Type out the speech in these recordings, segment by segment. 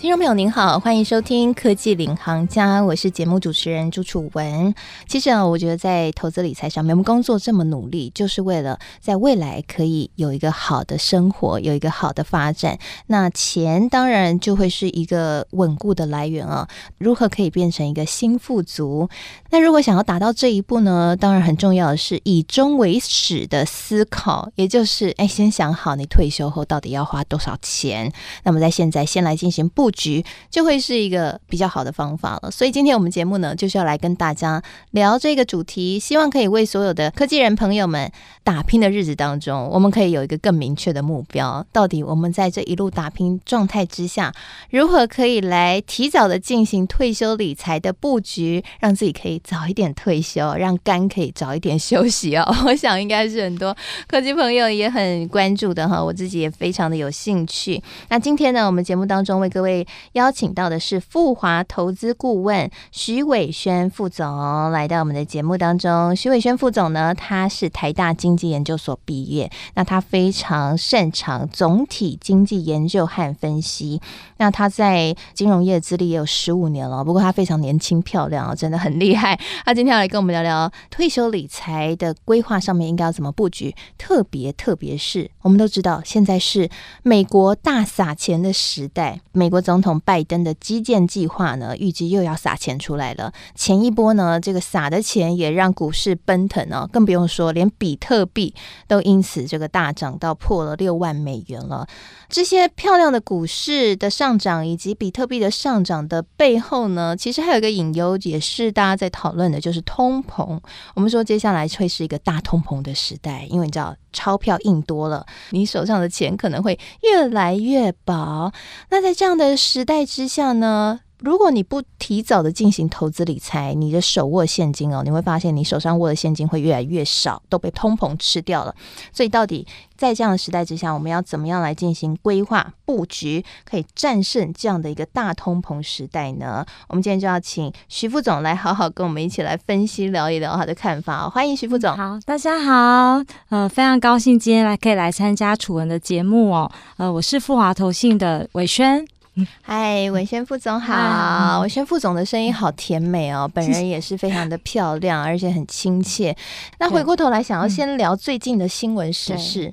听众朋友您好，欢迎收听科技领航家，我是节目主持人朱楚文。其实啊，我觉得在投资理财上面，我们工作这么努力，就是为了在未来可以有一个好的生活，有一个好的发展。那钱当然就会是一个稳固的来源啊。如何可以变成一个新富足？那如果想要达到这一步呢？当然很重要的是以终为始的思考，也就是哎，先想好你退休后到底要花多少钱。那么在现在先来进行布。布局就会是一个比较好的方法了，所以今天我们节目呢，就是要来跟大家聊这个主题，希望可以为所有的科技人朋友们打拼的日子当中，我们可以有一个更明确的目标。到底我们在这一路打拼状态之下，如何可以来提早的进行退休理财的布局，让自己可以早一点退休，让肝可以早一点休息哦。我想应该是很多科技朋友也很关注的哈，我自己也非常的有兴趣。那今天呢，我们节目当中为各位。邀请到的是富华投资顾问徐伟轩副总来到我们的节目当中。徐伟轩副总呢，他是台大经济研究所毕业，那他非常擅长总体经济研究和分析。那他在金融业资历也有十五年了，不过他非常年轻漂亮，真的很厉害。他今天要来跟我们聊聊退休理财的规划上面应该要怎么布局，特别特别是我们都知道现在是美国大撒钱的时代，美国。总统拜登的基建计划呢，预计又要撒钱出来了。前一波呢，这个撒的钱也让股市奔腾哦，更不用说连比特币都因此这个大涨到破了六万美元了。这些漂亮的股市的上涨以及比特币的上涨的背后呢，其实还有一个隐忧，也是大家在讨论的，就是通膨。我们说接下来会是一个大通膨的时代，因为你知道钞票印多了，你手上的钱可能会越来越薄。那在这样的时代之下呢，如果你不提早的进行投资理财，你的手握现金哦，你会发现你手上握的现金会越来越少，都被通膨吃掉了。所以，到底在这样的时代之下，我们要怎么样来进行规划布局，可以战胜这样的一个大通膨时代呢？我们今天就要请徐副总来好好跟我们一起来分析聊一聊他的看法。欢迎徐副总。好，大家好，呃，非常高兴今天来可以来参加楚文的节目哦。呃，我是富华投信的伟轩。嗨，文轩副总好。文轩副总的声音好甜美哦，本人也是非常的漂亮，而且很亲切。那回过头来，想要先聊最近的新闻时事，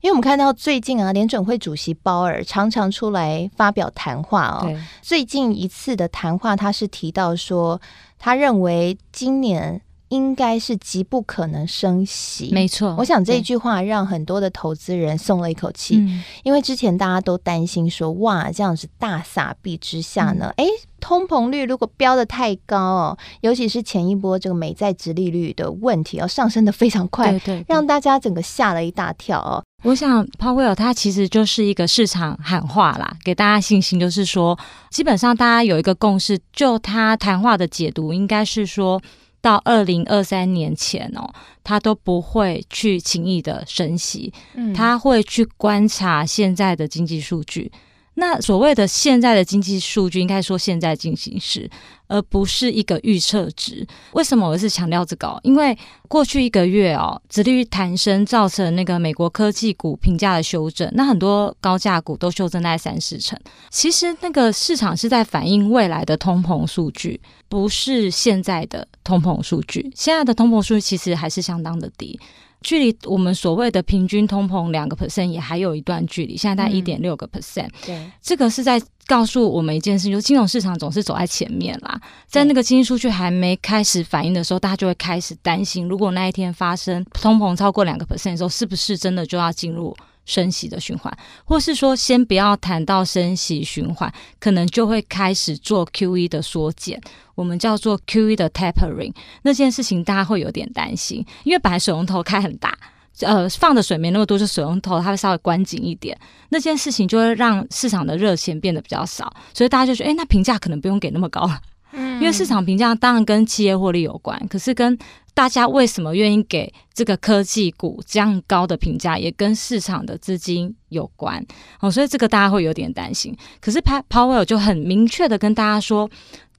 因为我们看到最近啊，联准会主席鲍尔常常出来发表谈话哦。最近一次的谈话，他是提到说，他认为今年。应该是极不可能升息，没错。我想这一句话让很多的投资人松了一口气，因为之前大家都担心说，哇，这样子大撒币之下呢，哎、嗯，通膨率如果飙得太高哦，尤其是前一波这个美债殖利率的问题要上升的非常快，对对对，让大家整个吓了一大跳哦。我想鲍威尔他其实就是一个市场喊话啦，给大家信心，就是说，基本上大家有一个共识，就他谈话的解读应该是说。到二零二三年前哦，他都不会去轻易的升息，嗯，他会去观察现在的经济数据。那所谓的现在的经济数据，应该说现在进行时，而不是一个预测值。为什么我是强调这个？因为过去一个月哦，殖利率弹升造成那个美国科技股评价的修正，那很多高价股都修正在三四成。其实那个市场是在反映未来的通膨数据，不是现在的通膨数据。现在的通膨数据其实还是相当的低。距离我们所谓的平均通膨两个 percent 也还有一段距离，现在在一点六个 percent。对，这个是在告诉我们一件事，就是金融市场总是走在前面啦。在那个经济数据还没开始反应的时候，大家就会开始担心，如果那一天发生通膨超过两个 percent 的时候，是不是真的就要进入？升息的循环，或是说先不要谈到升息循环，可能就会开始做 QE 的缩减，我们叫做 QE 的 tapering。那件事情大家会有点担心，因为本来水龙头开很大，呃，放的水没那么多，就水龙头它会稍微关紧一点，那件事情就会让市场的热钱变得比较少，所以大家就觉得，哎，那评价可能不用给那么高了。嗯，因为市场评价当然跟企业获利有关，可是跟大家为什么愿意给这个科技股这样高的评价，也跟市场的资金有关哦，所以这个大家会有点担心。可是 Powell 就很明确的跟大家说，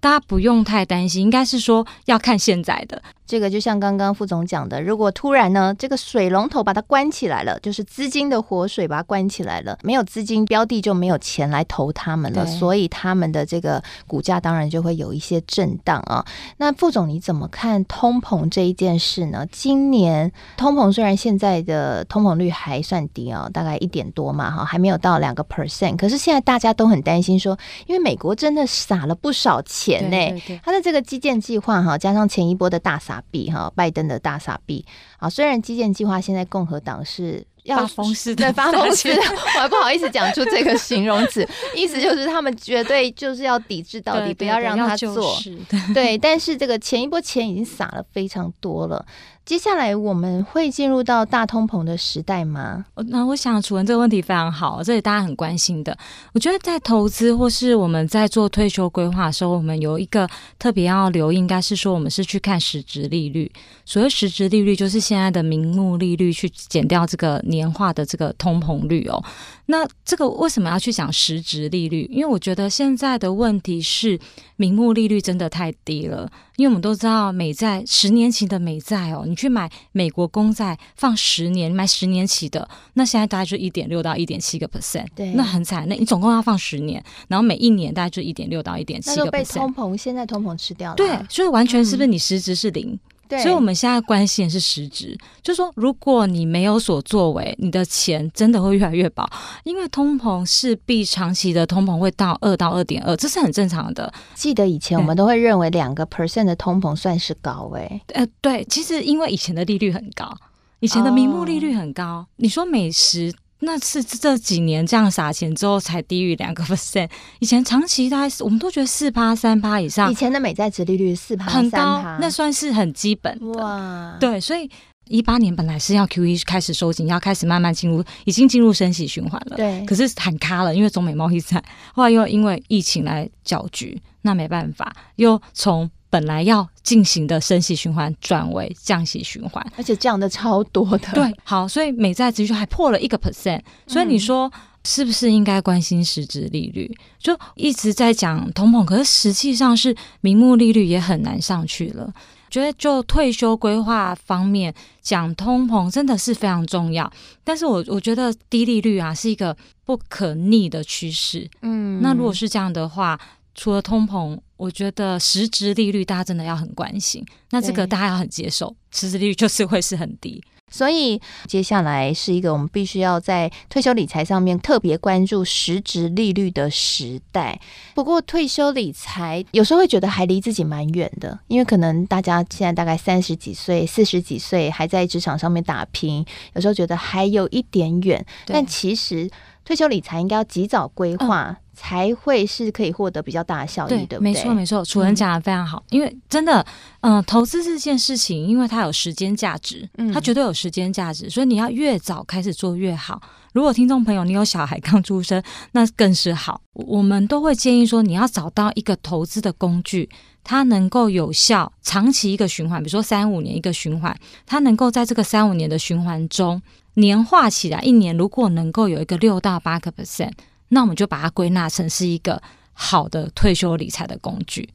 大家不用太担心，应该是说要看现在的。这个就像刚刚副总讲的，如果突然呢，这个水龙头把它关起来了，就是资金的活水把它关起来了，没有资金，标的就没有钱来投他们了，所以他们的这个股价当然就会有一些震荡啊。那副总你怎么看通膨这一件事呢？今年通膨虽然现在的通膨率还算低啊，大概一点多嘛，哈，还没有到两个 percent，可是现在大家都很担心说，因为美国真的撒了不少钱呢，他的这个基建计划哈，加上前一波的大撒。撒币哈，拜登的大傻逼啊！虽然基建计划现在共和党是要发疯似的，对，发疯似的，我还不好意思讲出这个形容词，意思就是他们绝对就是要抵制到底，不要让他做。对，但是这个前一波钱已经撒了非常多了。接下来我们会进入到大通膨的时代吗？那我想楚文这个问题非常好，这里大家很关心的。我觉得在投资或是我们在做退休规划的时候，我们有一个特别要留意，应该是说我们是去看实质利率。所谓实质利率，就是现在的名目利率去减掉这个年化的这个通膨率哦。那这个为什么要去讲实质利率？因为我觉得现在的问题是名目利率真的太低了。因为我们都知道美债十年期的美债哦，你去买美国公债放十年，买十年期的，那现在大概就一点六到一点七个 percent，对，那很惨。那你总共要放十年，然后每一年大概就一点六到一点七个 percent，被通膨现在通膨吃掉了。对，所以完全是不是你实质是零？嗯对，所以我们现在关心的是实质，就是说，如果你没有所作为，你的钱真的会越来越薄，因为通膨势必长期的通膨会到二到二点二，这是很正常的。记得以前我们都会认为两个 percent 的通膨算是高诶、欸，呃，对，其实因为以前的利率很高，以前的名目利率很高，哦、你说美食。那是这几年这样撒钱之后才低于两个 percent，以前长期大概是我们都觉得四趴三趴以上，以前的美债殖利率四趴很高，那算是很基本的。哇，对，所以一八年本来是要 QE 开始收紧，要开始慢慢进入，已经进入升息循环了。对，可是喊卡了，因为中美贸易战，后来又因为疫情来搅局，那没办法，又从。本来要进行的升息循环转为降息循环，而且降的超多的。对，好，所以美债殖利率还破了一个 percent，所以你说是不是应该关心实质利率？嗯、就一直在讲通膨，可是实际上是名目利率也很难上去了。觉得就退休规划方面讲通膨真的是非常重要，但是我我觉得低利率啊是一个不可逆的趋势。嗯，那如果是这样的话。除了通膨，我觉得实质利率大家真的要很关心。那这个大家要很接受，实质利率就是会是很低。所以接下来是一个我们必须要在退休理财上面特别关注实质利率的时代。不过退休理财有时候会觉得还离自己蛮远的，因为可能大家现在大概三十几岁、四十几岁还在职场上面打拼，有时候觉得还有一点远。但其实退休理财应该要及早规划。嗯才会是可以获得比较大的效益，对，对不对？没错，没错，楚人讲的非常好。嗯、因为真的，嗯、呃，投资这件事情，因为它有时间价值，嗯，它绝对有时间价值，所以你要越早开始做越好。如果听众朋友你有小孩刚出生，那更是好。我们都会建议说，你要找到一个投资的工具，它能够有效长期一个循环，比如说三五年一个循环，它能够在这个三五年的循环中年化起来，一年如果能够有一个六到八个 percent。那我们就把它归纳成是一个好的退休理财的工具，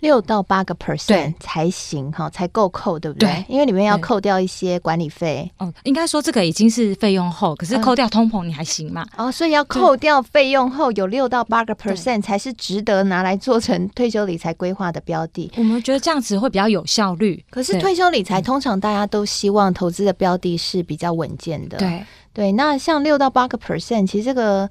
六到八个 percent 才行哈，才够扣，对不对？对，因为里面要扣掉一些管理费。哦，应该说这个已经是费用后，可是扣掉通膨你还行嘛？哦，所以要扣掉费用后有六到八个 percent 才是值得拿来做成退休理财规划的标的。我们觉得这样子会比较有效率。可是退休理财通常大家都希望投资的标的是比较稳健的。对对，那像六到八个 percent，其实这个。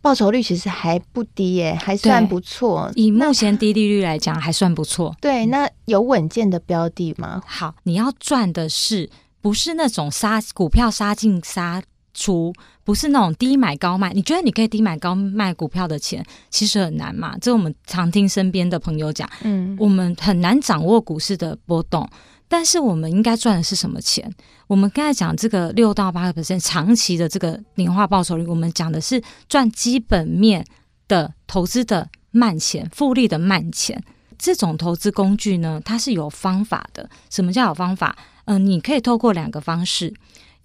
报酬率其实还不低耶，还算不错。以目前低利率来讲，还算不错。对，那有稳健的标的吗？好，你要赚的是不是那种杀股票杀进杀出，不是那种低买高卖？你觉得你可以低买高卖股票的钱，其实很难嘛。这我们常听身边的朋友讲，嗯，我们很难掌握股市的波动。但是我们应该赚的是什么钱？我们刚才讲这个六到八个 percent 长期的这个年化报酬率，我们讲的是赚基本面的投资的慢钱、复利的慢钱。这种投资工具呢，它是有方法的。什么叫有方法？嗯、你可以透过两个方式。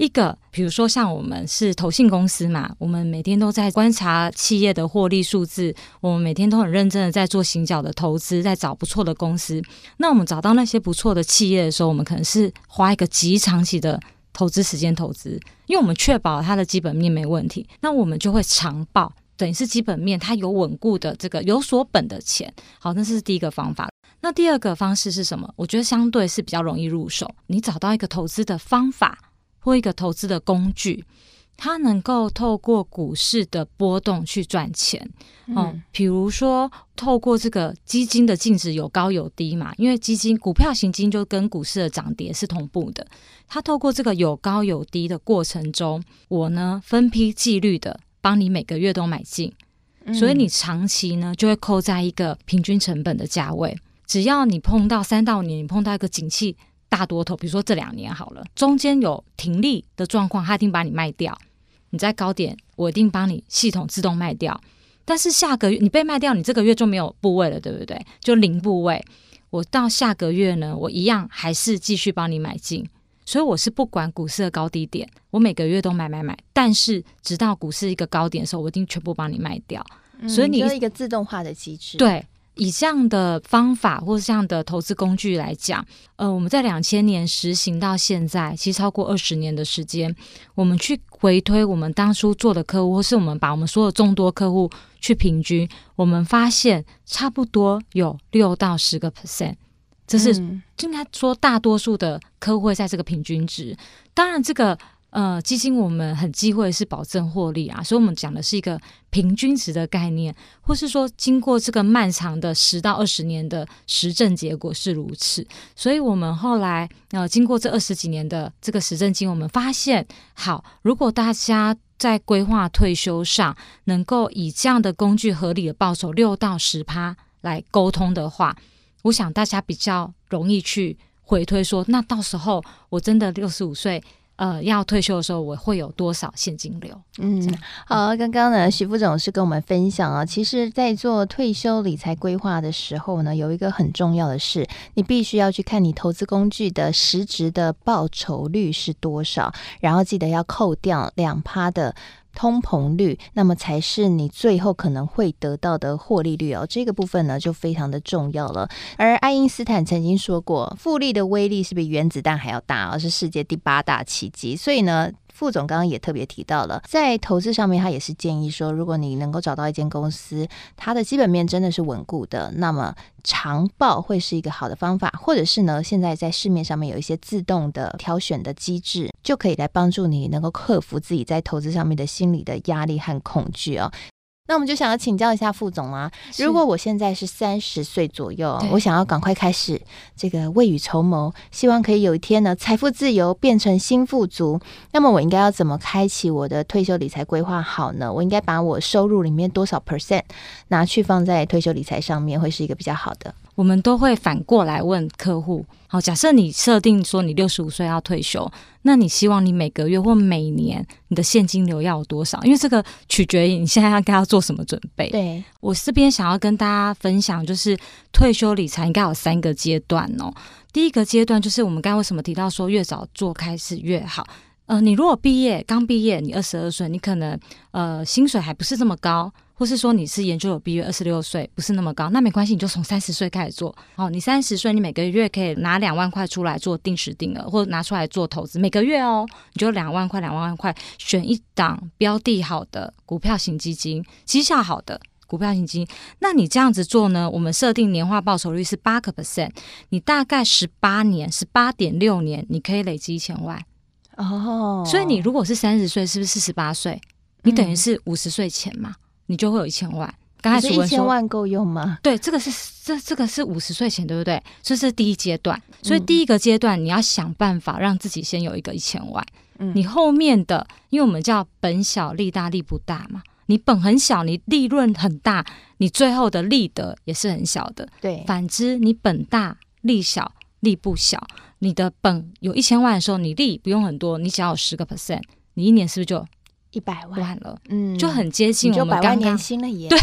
一个，比如说像我们是投信公司嘛，我们每天都在观察企业的获利数字，我们每天都很认真的在做行脚的投资，在找不错的公司。那我们找到那些不错的企业的时候，我们可能是花一个极长期的投资时间投资，因为我们确保它的基本面没问题，那我们就会长报，等于是基本面它有稳固的这个有所本的钱。好，那是第一个方法。那第二个方式是什么？我觉得相对是比较容易入手，你找到一个投资的方法。或一个投资的工具，它能够透过股市的波动去赚钱。嗯、哦，比如说透过这个基金的净值有高有低嘛，因为基金股票型基金就跟股市的涨跌是同步的。它透过这个有高有低的过程中，我呢分批纪律的帮你每个月都买进，所以你长期呢就会扣在一个平均成本的价位。只要你碰到三到五年，你碰到一个景气。大多头，比如说这两年好了，中间有停利的状况，他一定把你卖掉。你在高点，我一定帮你系统自动卖掉。但是下个月你被卖掉，你这个月就没有部位了，对不对？就零部位。我到下个月呢，我一样还是继续帮你买进。所以我是不管股市的高低点，我每个月都买买买。但是直到股市一个高点的时候，我一定全部帮你卖掉。嗯、所以你有一个自动化的机制，对。以这样的方法或这样的投资工具来讲，呃，我们在两千年实行到现在，其实超过二十年的时间，我们去回推我们当初做的客户，或是我们把我们所有众多客户去平均，我们发现差不多有六到十个 percent，这是应该说大多数的客户会在这个平均值。当然这个。呃，基金我们很忌讳是保证获利啊，所以我们讲的是一个平均值的概念，或是说经过这个漫长的十到二十年的实证结果是如此。所以我们后来呃，经过这二十几年的这个实证经，我们发现，好，如果大家在规划退休上能够以这样的工具合理的报酬六到十趴来沟通的话，我想大家比较容易去回推说，那到时候我真的六十五岁。呃，要退休的时候，我会有多少现金流？嗯，好，刚刚呢，徐副总是跟我们分享啊，其实，在做退休理财规划的时候呢，有一个很重要的事，你必须要去看你投资工具的实质的报酬率是多少，然后记得要扣掉两趴的。通膨率，那么才是你最后可能会得到的获利率哦。这个部分呢，就非常的重要了。而爱因斯坦曾经说过，复利的威力是比原子弹还要大，而是世界第八大奇迹。所以呢。副总刚刚也特别提到了，在投资上面，他也是建议说，如果你能够找到一间公司，它的基本面真的是稳固的，那么长报会是一个好的方法，或者是呢，现在在市面上面有一些自动的挑选的机制，就可以来帮助你能够克服自己在投资上面的心理的压力和恐惧哦。那我们就想要请教一下副总啊，如果我现在是三十岁左右，我想要赶快开始这个未雨绸缪，希望可以有一天呢财富自由变成新富足，那么我应该要怎么开启我的退休理财规划好呢？我应该把我收入里面多少 percent 拿去放在退休理财上面，会是一个比较好的？我们都会反过来问客户：好，假设你设定说你六十五岁要退休，那你希望你每个月或每年你的现金流要有多少？因为这个取决于你现在应该要做什么准备。对，我这边想要跟大家分享，就是退休理财应该有三个阶段哦。第一个阶段就是我们刚刚为什么提到说越早做开始越好？呃，你如果毕业刚毕业，你二十二岁，你可能呃薪水还不是这么高。或是说你是研究所毕业，二十六岁不是那么高，那没关系，你就从三十岁开始做。哦，你三十岁，你每个月可以拿两万块出来做定时定额，或者拿出来做投资，每个月哦，你就两万块，两万块，选一档标的好的股票型基金，绩效好的股票型基金。那你这样子做呢？我们设定年化报酬率是八个 percent，你大概十八年，十八点六年，你可以累积一千万。哦，所以你如果是三十岁，是不是四十八岁？你等于是五十岁前嘛？嗯你就会有一千万。刚才说一千万够用吗？对，这个是这这个是五十岁前，对不对？这是第一阶段，所以第一个阶段你要想办法让自己先有一个一千万。嗯，你后面的，因为我们叫本小利大利不大嘛，你本很小，你利润很大，你最后的利得也是很小的。对，反之你本大利小利不小，你的本有一千万的时候，你利不用很多，你只要有十个 percent，你一年是不是就？一百万了，嗯，就很接近我们刚刚年薪了耶，对，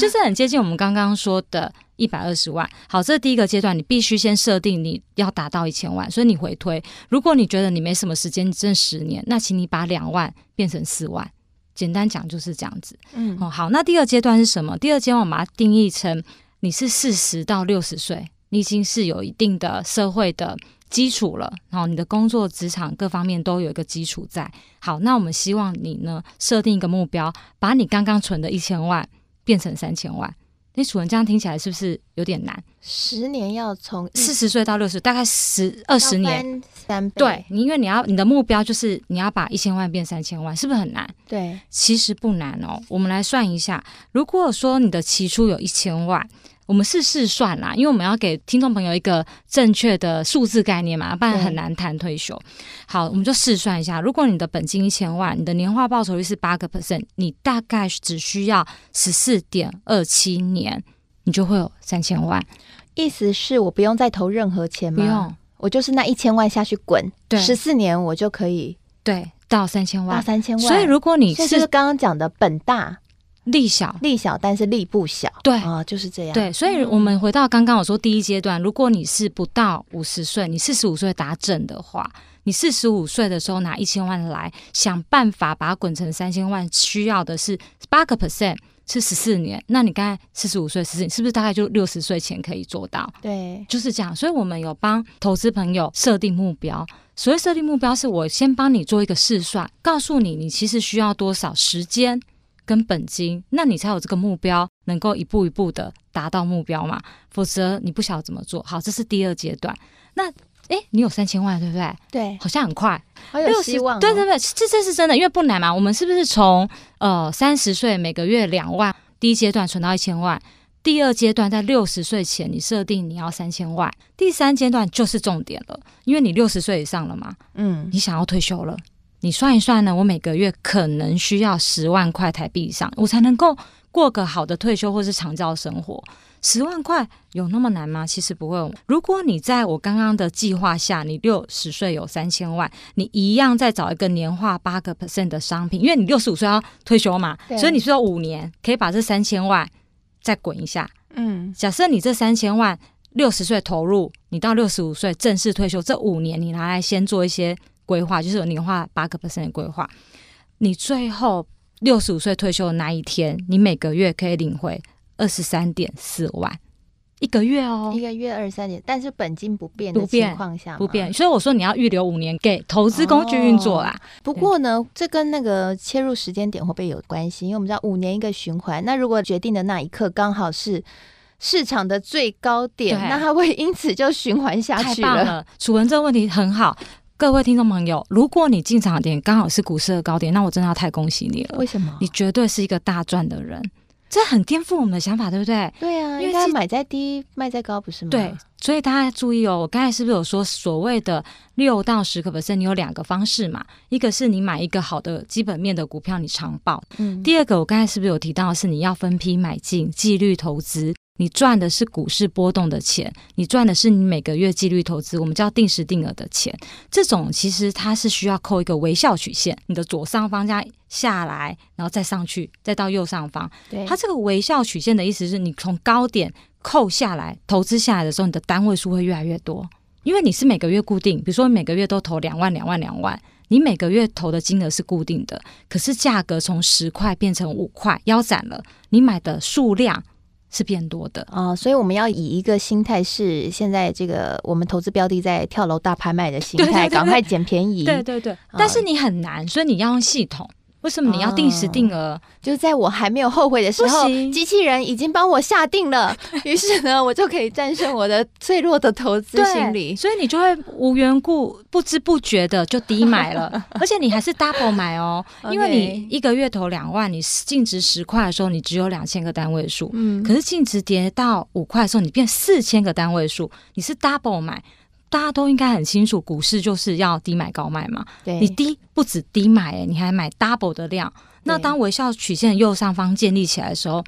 就是很接近我们刚刚说的一百二十万。好，这第一个阶段，你必须先设定你要达到一千万，所以你回推。如果你觉得你没什么时间，你挣十年，那请你把两万变成四万。简单讲就是这样子。嗯，哦，好，那第二阶段是什么？第二阶段我们把它定义成你是四十到六十岁，你已经是有一定的社会的基础了，然后你的工作职场各方面都有一个基础在。好，那我们希望你呢设定一个目标，把你刚刚存的一千万变成三千万。你楚文这样听起来是不是有点难？十年要从四十岁到六十，大概十二十年，三倍。对，你因为你要你的目标就是你要把一千万变三千万，是不是很难？对，其实不难哦。我们来算一下，如果说你的起初有一千万。我们是试算啦，因为我们要给听众朋友一个正确的数字概念嘛，不然很难谈退休。好，我们就试算一下，如果你的本金一千万，你的年化报酬率是八个 percent，你大概只需要十四点二七年，你就会有三千万。意思是我不用再投任何钱吗？不用，我就是那一千万下去滚，对，十四年我就可以对到三千万，到三千万。所以如果你是刚刚讲的本大。利小，力小，但是力不小。对啊，就是这样。对，所以我们回到刚刚我说第一阶段，如果你是不到五十岁，你四十五岁打整的话，你四十五岁的时候拿一千万来，想办法把它滚成三千万，需要的是八个 percent，是十四年。那你刚才四十五岁，十四年是不是大概就六十岁前可以做到？对，就是这样。所以我们有帮投资朋友设定目标。所谓设定目标，是我先帮你做一个试算，告诉你你其实需要多少时间。跟本金，那你才有这个目标，能够一步一步的达到目标嘛？否则你不晓得怎么做。好，这是第二阶段。那哎，你有三千万，对不对？对，好像很快，好有希望哦。对对对，这这是真的，因为不难嘛。我们是不是从呃三十岁每个月两万，第一阶段存到一千万，第二阶段在六十岁前你设定你要三千万，第三阶段就是重点了，因为你六十岁以上了嘛，嗯，你想要退休了。你算一算呢？我每个月可能需要十万块台币以上，我才能够过个好的退休或是长照生活。十万块有那么难吗？其实不会。如果你在我刚刚的计划下，你六十岁有三千万，你一样再找一个年化八个 percent 的商品，因为你六十五岁要退休嘛，所以你需要五年可以把这三千万再滚一下。嗯，假设你这三千万六十岁投入，你到六十五岁正式退休，这五年你拿来先做一些。规划就是有年化八个 percent 的规划，你最后六十五岁退休的那一天，你每个月可以领回二十三点四万一个月哦，一个月二十三点，但是本金不变的情况下不变，所以我说你要预留五年给投资工具运作啦。哦、不过呢，这跟那个切入时间点会不会有关系？因为我们知道五年一个循环，那如果决定的那一刻刚好是市场的最高点，那它会因此就循环下去了。了，楚文这个问题很好。各位听众朋友，如果你进场点刚好是股市的高点，那我真的要太恭喜你了。为什么？你绝对是一个大赚的人，这很颠覆我们的想法，对不对？对啊，因为它买在低，卖在高，不是吗？对，所以大家注意哦，我刚才是不是有说所谓的六到十个 percent？你有两个方式嘛？一个是你买一个好的基本面的股票，你长报。嗯。第二个，我刚才是不是有提到是你要分批买进，纪律投资？你赚的是股市波动的钱，你赚的是你每个月纪律投资，我们叫定时定额的钱。这种其实它是需要扣一个微笑曲线，你的左上方这样下来，然后再上去，再到右上方。对，它这个微笑曲线的意思是你从高点扣下来，投资下来的时候，你的单位数会越来越多，因为你是每个月固定，比如说每个月都投两万、两万、两万，你每个月投的金额是固定的，可是价格从十块变成五块，腰斩了，你买的数量。是变多的啊、哦，所以我们要以一个心态是现在这个我们投资标的在跳楼大拍卖的心态，赶快捡便宜。对对对，哦、但是你很难，所以你要用系统。为什么你要定时定额？哦、就是在我还没有后悔的时候，机器人已经帮我下定了，于是呢，我就可以战胜我的脆弱的投资心理。所以你就会无缘故、不知不觉的就低买了，而且你还是 double 买哦，因为你一个月投两万，你净值十块的时候，你只有两千个单位数，嗯，可是净值跌到五块的时候，你变四千个单位数，你是 double 买。大家都应该很清楚，股市就是要低买高卖嘛。对，你低不止低买，欸，你还买 double 的量。那当微笑曲线右上方建立起来的时候，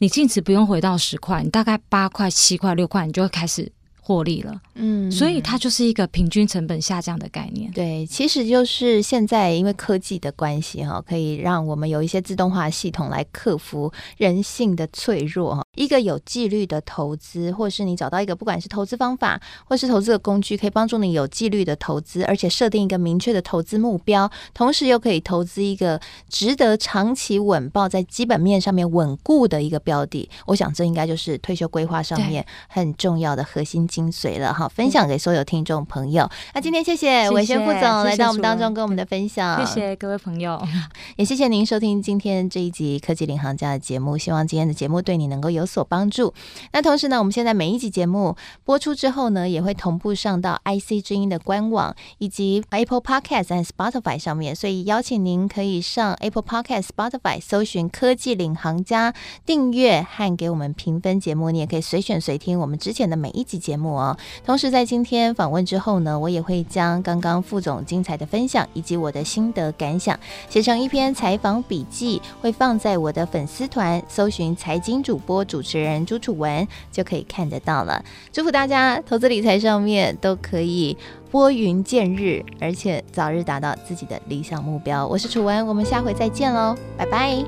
你净值不用回到十块，你大概八块、七块、六块，你就会开始获利了。嗯，所以它就是一个平均成本下降的概念。对，其实就是现在因为科技的关系哈，可以让我们有一些自动化系统来克服人性的脆弱哈。一个有纪律的投资，或是你找到一个不管是投资方法，或是投资的工具，可以帮助你有纪律的投资，而且设定一个明确的投资目标，同时又可以投资一个值得长期稳报在基本面上面稳固的一个标的。我想这应该就是退休规划上面很重要的核心精髓了哈。分享给所有听众朋友。那今天谢谢伟轩副总来到我们当中跟我们的分享，谢谢各位朋友，也谢谢您收听今天这一集科技领航家的节目。希望今天的节目对你能够有所帮助。那同时呢，我们现在每一集节目播出之后呢，也会同步上到 IC 之音的官网以及 Apple Podcast 和 Spotify 上面，所以邀请您可以上 Apple Podcast、Spotify 搜寻“科技领航家”订阅和给我们评分节目。你也可以随选随听我们之前的每一集节目哦。同时，是在今天访问之后呢，我也会将刚刚副总精彩的分享以及我的心得感想写成一篇采访笔记，会放在我的粉丝团，搜寻“财经主播主持人”。朱楚文就可以看得到了。祝福大家投资理财上面都可以拨云见日，而且早日达到自己的理想目标。我是楚文，我们下回再见喽，拜拜。